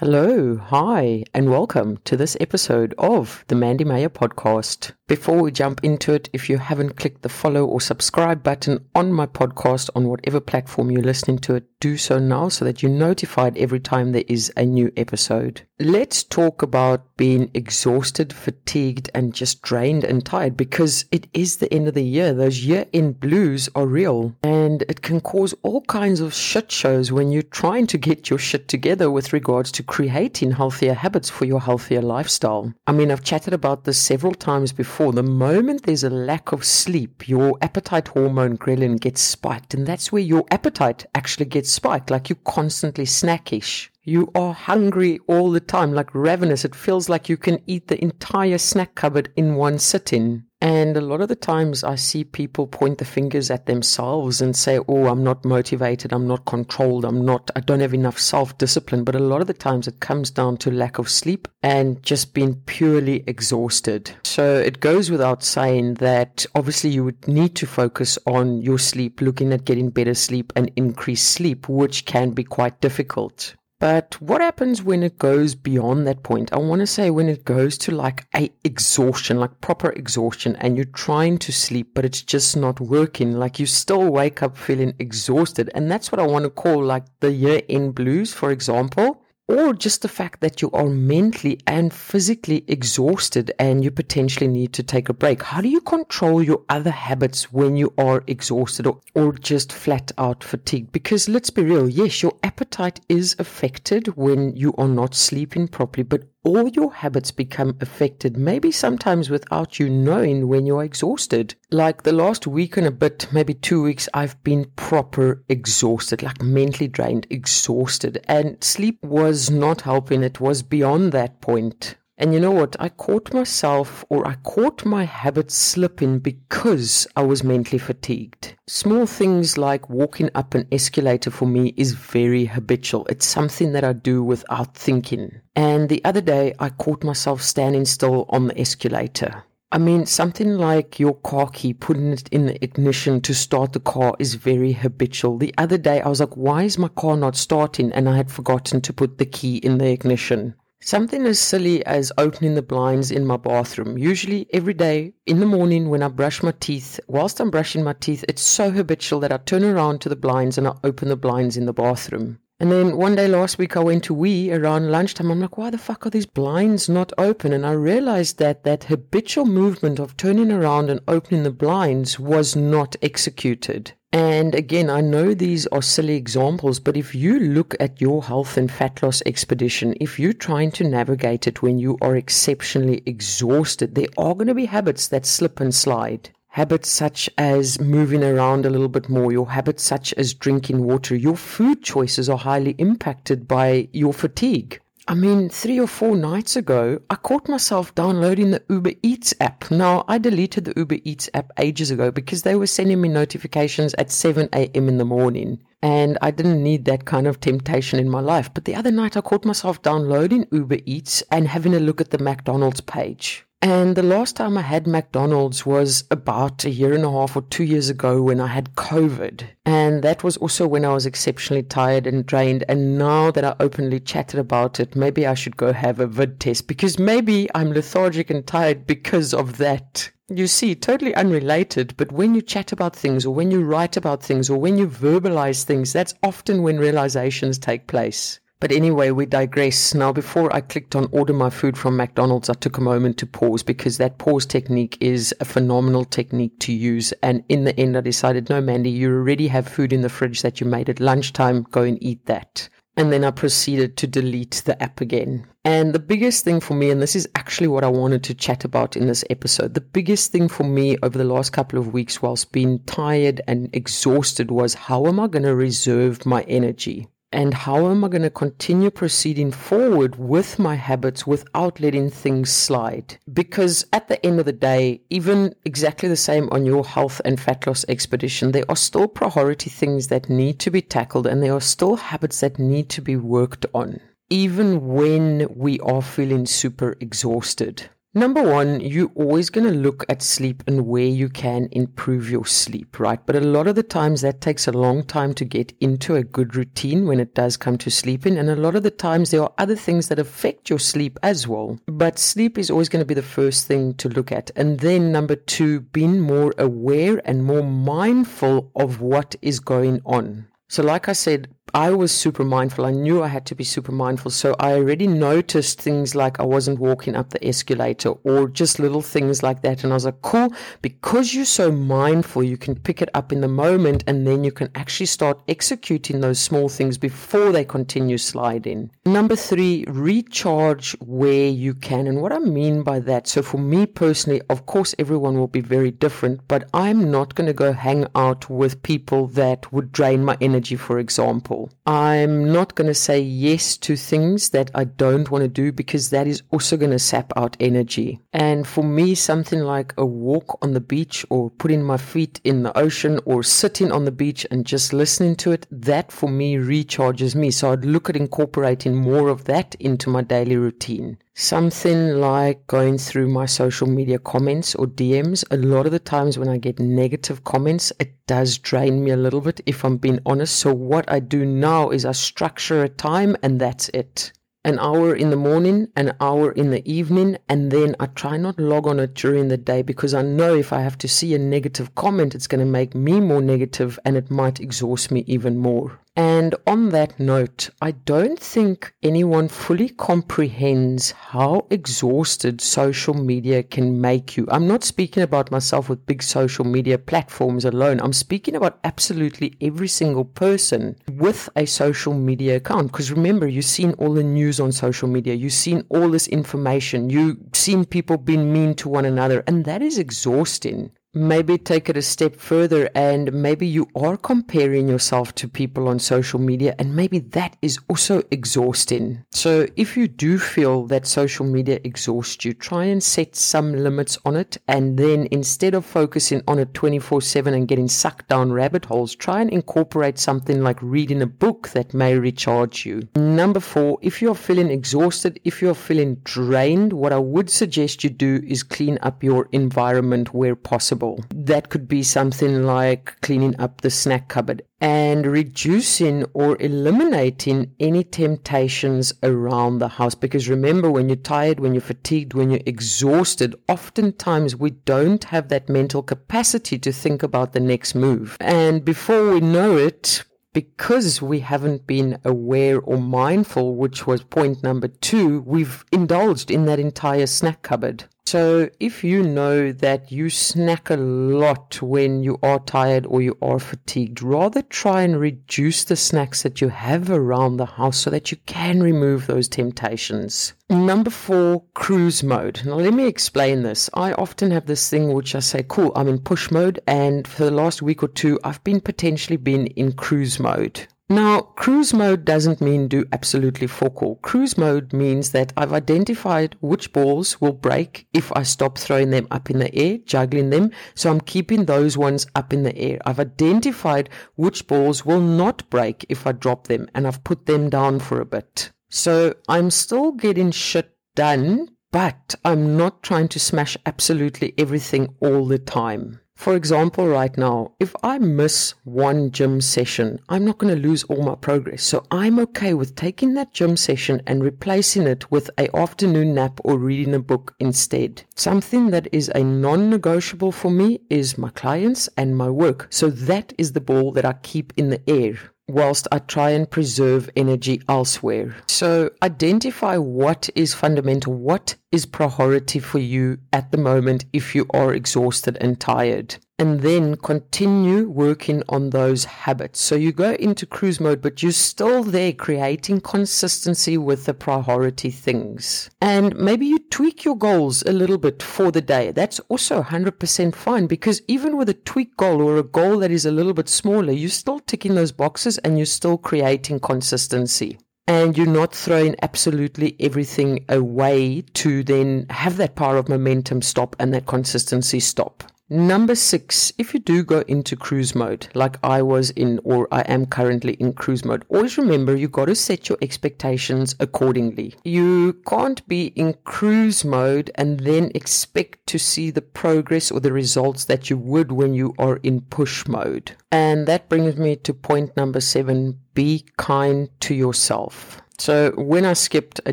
Hello, hi, and welcome to this episode of the Mandy Meyer podcast. Before we jump into it, if you haven't clicked the follow or subscribe button on my podcast on whatever platform you're listening to it, do so now so that you're notified every time there is a new episode. Let's talk about being exhausted, fatigued, and just drained and tired because it is the end of the year. Those year end blues are real and it can cause all kinds of shit shows when you're trying to get your shit together with regards to creating healthier habits for your healthier lifestyle. I mean, I've chatted about this several times before before, the moment there's a lack of sleep, your appetite hormone ghrelin gets spiked. And that's where your appetite actually gets spiked, like you're constantly snackish. You are hungry all the time, like ravenous. It feels like you can eat the entire snack cupboard in one sitting. And a lot of the times I see people point the fingers at themselves and say, Oh, I'm not motivated. I'm not controlled. I'm not, I don't have enough self discipline. But a lot of the times it comes down to lack of sleep and just being purely exhausted. So it goes without saying that obviously you would need to focus on your sleep, looking at getting better sleep and increased sleep, which can be quite difficult. But what happens when it goes beyond that point? I want to say when it goes to like a exhaustion, like proper exhaustion, and you're trying to sleep, but it's just not working. Like you still wake up feeling exhausted. And that's what I want to call like the year end blues, for example or just the fact that you are mentally and physically exhausted and you potentially need to take a break. How do you control your other habits when you are exhausted or, or just flat out fatigued? Because let's be real, yes, your appetite is affected when you are not sleeping properly, but all your habits become affected, maybe sometimes without you knowing when you're exhausted. Like the last week and a bit, maybe two weeks, I've been proper exhausted, like mentally drained, exhausted. And sleep was not helping. It was beyond that point. And you know what? I caught myself or I caught my habit slipping because I was mentally fatigued. Small things like walking up an escalator for me is very habitual. It's something that I do without thinking. And the other day I caught myself standing still on the escalator. I mean, something like your car key, putting it in the ignition to start the car is very habitual. The other day, I was like, why is my car not starting? And I had forgotten to put the key in the ignition. Something as silly as opening the blinds in my bathroom. Usually, every day in the morning when I brush my teeth, whilst I'm brushing my teeth, it's so habitual that I turn around to the blinds and I open the blinds in the bathroom. And then one day last week, I went to wee around lunchtime. I'm like, why the fuck are these blinds not open? And I realized that that habitual movement of turning around and opening the blinds was not executed. And again, I know these are silly examples, but if you look at your health and fat loss expedition, if you're trying to navigate it when you are exceptionally exhausted, there are going to be habits that slip and slide. Habits such as moving around a little bit more, your habits such as drinking water, your food choices are highly impacted by your fatigue. I mean, three or four nights ago, I caught myself downloading the Uber Eats app. Now, I deleted the Uber Eats app ages ago because they were sending me notifications at 7 a.m. in the morning. And I didn't need that kind of temptation in my life. But the other night, I caught myself downloading Uber Eats and having a look at the McDonald's page. And the last time I had McDonald's was about a year and a half or two years ago when I had COVID. And that was also when I was exceptionally tired and drained. And now that I openly chatted about it, maybe I should go have a vid test because maybe I'm lethargic and tired because of that. You see, totally unrelated, but when you chat about things or when you write about things or when you verbalize things, that's often when realizations take place. But anyway, we digress. Now, before I clicked on order my food from McDonald's, I took a moment to pause because that pause technique is a phenomenal technique to use. And in the end, I decided, no, Mandy, you already have food in the fridge that you made at lunchtime. Go and eat that. And then I proceeded to delete the app again. And the biggest thing for me, and this is actually what I wanted to chat about in this episode, the biggest thing for me over the last couple of weeks whilst being tired and exhausted was how am I going to reserve my energy? And how am I going to continue proceeding forward with my habits without letting things slide? Because at the end of the day, even exactly the same on your health and fat loss expedition, there are still priority things that need to be tackled and there are still habits that need to be worked on, even when we are feeling super exhausted. Number one, you're always going to look at sleep and where you can improve your sleep, right? But a lot of the times that takes a long time to get into a good routine when it does come to sleeping. And a lot of the times there are other things that affect your sleep as well. But sleep is always going to be the first thing to look at. And then number two, being more aware and more mindful of what is going on. So, like I said, I was super mindful. I knew I had to be super mindful. So I already noticed things like I wasn't walking up the escalator or just little things like that. And I was like, cool, because you're so mindful, you can pick it up in the moment and then you can actually start executing those small things before they continue sliding. Number three, recharge where you can. And what I mean by that, so for me personally, of course, everyone will be very different, but I'm not going to go hang out with people that would drain my energy, for example. I'm not going to say yes to things that I don't want to do because that is also going to sap out energy. And for me, something like a walk on the beach or putting my feet in the ocean or sitting on the beach and just listening to it, that for me recharges me. So I'd look at incorporating more of that into my daily routine. Something like going through my social media comments or DMs. A lot of the times when I get negative comments, it does drain me a little bit, if I'm being honest. So, what I do now is I structure a time and that's it an hour in the morning, an hour in the evening, and then I try not log on it during the day because I know if I have to see a negative comment, it's going to make me more negative and it might exhaust me even more. And on that note, I don't think anyone fully comprehends how exhausted social media can make you. I'm not speaking about myself with big social media platforms alone. I'm speaking about absolutely every single person with a social media account. Because remember, you've seen all the news on social media, you've seen all this information, you've seen people being mean to one another, and that is exhausting maybe take it a step further and maybe you are comparing yourself to people on social media and maybe that is also exhausting. So if you do feel that social media exhausts you, try and set some limits on it and then instead of focusing on it 24/7 and getting sucked down rabbit holes, try and incorporate something like reading a book that may recharge you. Number 4, if you're feeling exhausted, if you're feeling drained, what I would suggest you do is clean up your environment where possible possible. That could be something like cleaning up the snack cupboard and reducing or eliminating any temptations around the house. Because remember, when you're tired, when you're fatigued, when you're exhausted, oftentimes we don't have that mental capacity to think about the next move. And before we know it, because we haven't been aware or mindful, which was point number two, we've indulged in that entire snack cupboard. So, if you know that you snack a lot when you are tired or you are fatigued, rather try and reduce the snacks that you have around the house so that you can remove those temptations. Number four, cruise mode. Now, let me explain this. I often have this thing which I say, cool, I'm in push mode, and for the last week or two, I've been potentially been in cruise mode. Now, cruise mode doesn't mean do absolutely fuck all. Cruise mode means that I've identified which balls will break if I stop throwing them up in the air, juggling them. So I'm keeping those ones up in the air. I've identified which balls will not break if I drop them and I've put them down for a bit. So I'm still getting shit done, but I'm not trying to smash absolutely everything all the time. For example, right now, if I miss one gym session, I'm not going to lose all my progress. So I'm okay with taking that gym session and replacing it with a afternoon nap or reading a book instead. Something that is a non-negotiable for me is my clients and my work. So that is the ball that I keep in the air whilst I try and preserve energy elsewhere. So identify what is fundamental, what is priority for you at the moment if you are exhausted and tired and then continue working on those habits. So you go into cruise mode, but you're still there creating consistency with the priority things. And maybe you tweak your goals a little bit for the day. That's also 100% fine because even with a tweak goal or a goal that is a little bit smaller, you're still ticking those boxes and you're still creating consistency and you're not throwing absolutely everything away to then have that power of momentum stop and that consistency stop. Number six, if you do go into cruise mode, like I was in or I am currently in cruise mode, always remember you got to set your expectations accordingly. You can't be in cruise mode and then expect to see the progress or the results that you would when you are in push mode. And that brings me to point number seven be kind to yourself. So when I skipped a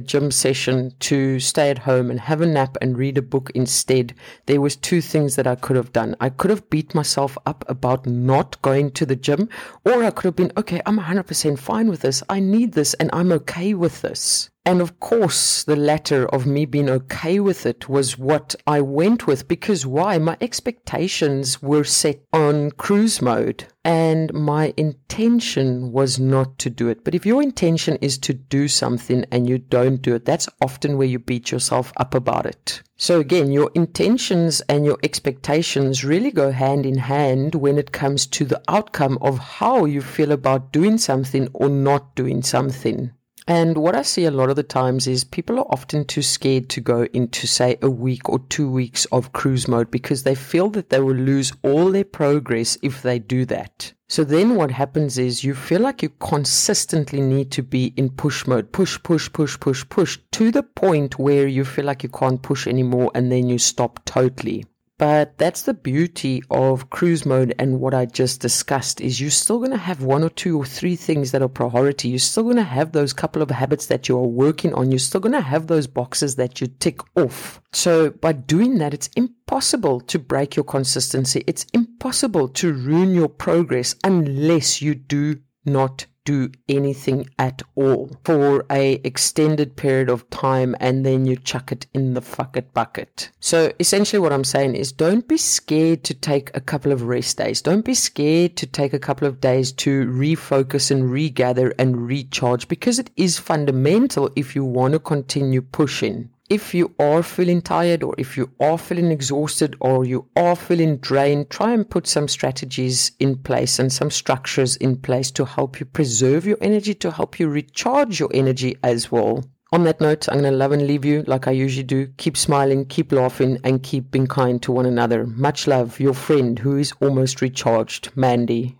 gym session to stay at home and have a nap and read a book instead, there was two things that I could have done. I could have beat myself up about not going to the gym, or I could have been, okay, I'm 100% fine with this. I need this and I'm okay with this. And of course, the latter of me being okay with it was what I went with because why? My expectations were set on cruise mode and my intention was not to do it. But if your intention is to do something and you don't do it, that's often where you beat yourself up about it. So again, your intentions and your expectations really go hand in hand when it comes to the outcome of how you feel about doing something or not doing something. And what I see a lot of the times is people are often too scared to go into, say, a week or two weeks of cruise mode because they feel that they will lose all their progress if they do that. So then what happens is you feel like you consistently need to be in push mode, push, push, push, push, push to the point where you feel like you can't push anymore and then you stop totally. But that's the beauty of cruise mode and what I just discussed is you're still going to have one or two or three things that are priority. You're still going to have those couple of habits that you are working on. You're still going to have those boxes that you tick off. So by doing that, it's impossible to break your consistency. It's impossible to ruin your progress unless you do not do anything at all for a extended period of time and then you chuck it in the fuck it bucket. So essentially what I'm saying is don't be scared to take a couple of rest days. Don't be scared to take a couple of days to refocus and regather and recharge because it is fundamental if you want to continue pushing if you are feeling tired or if you are feeling exhausted or you are feeling drained, try and put some strategies in place and some structures in place to help you preserve your energy, to help you recharge your energy as well. On that note, I'm going to love and leave you like I usually do. Keep smiling, keep laughing, and keep being kind to one another. Much love, your friend who is almost recharged, Mandy.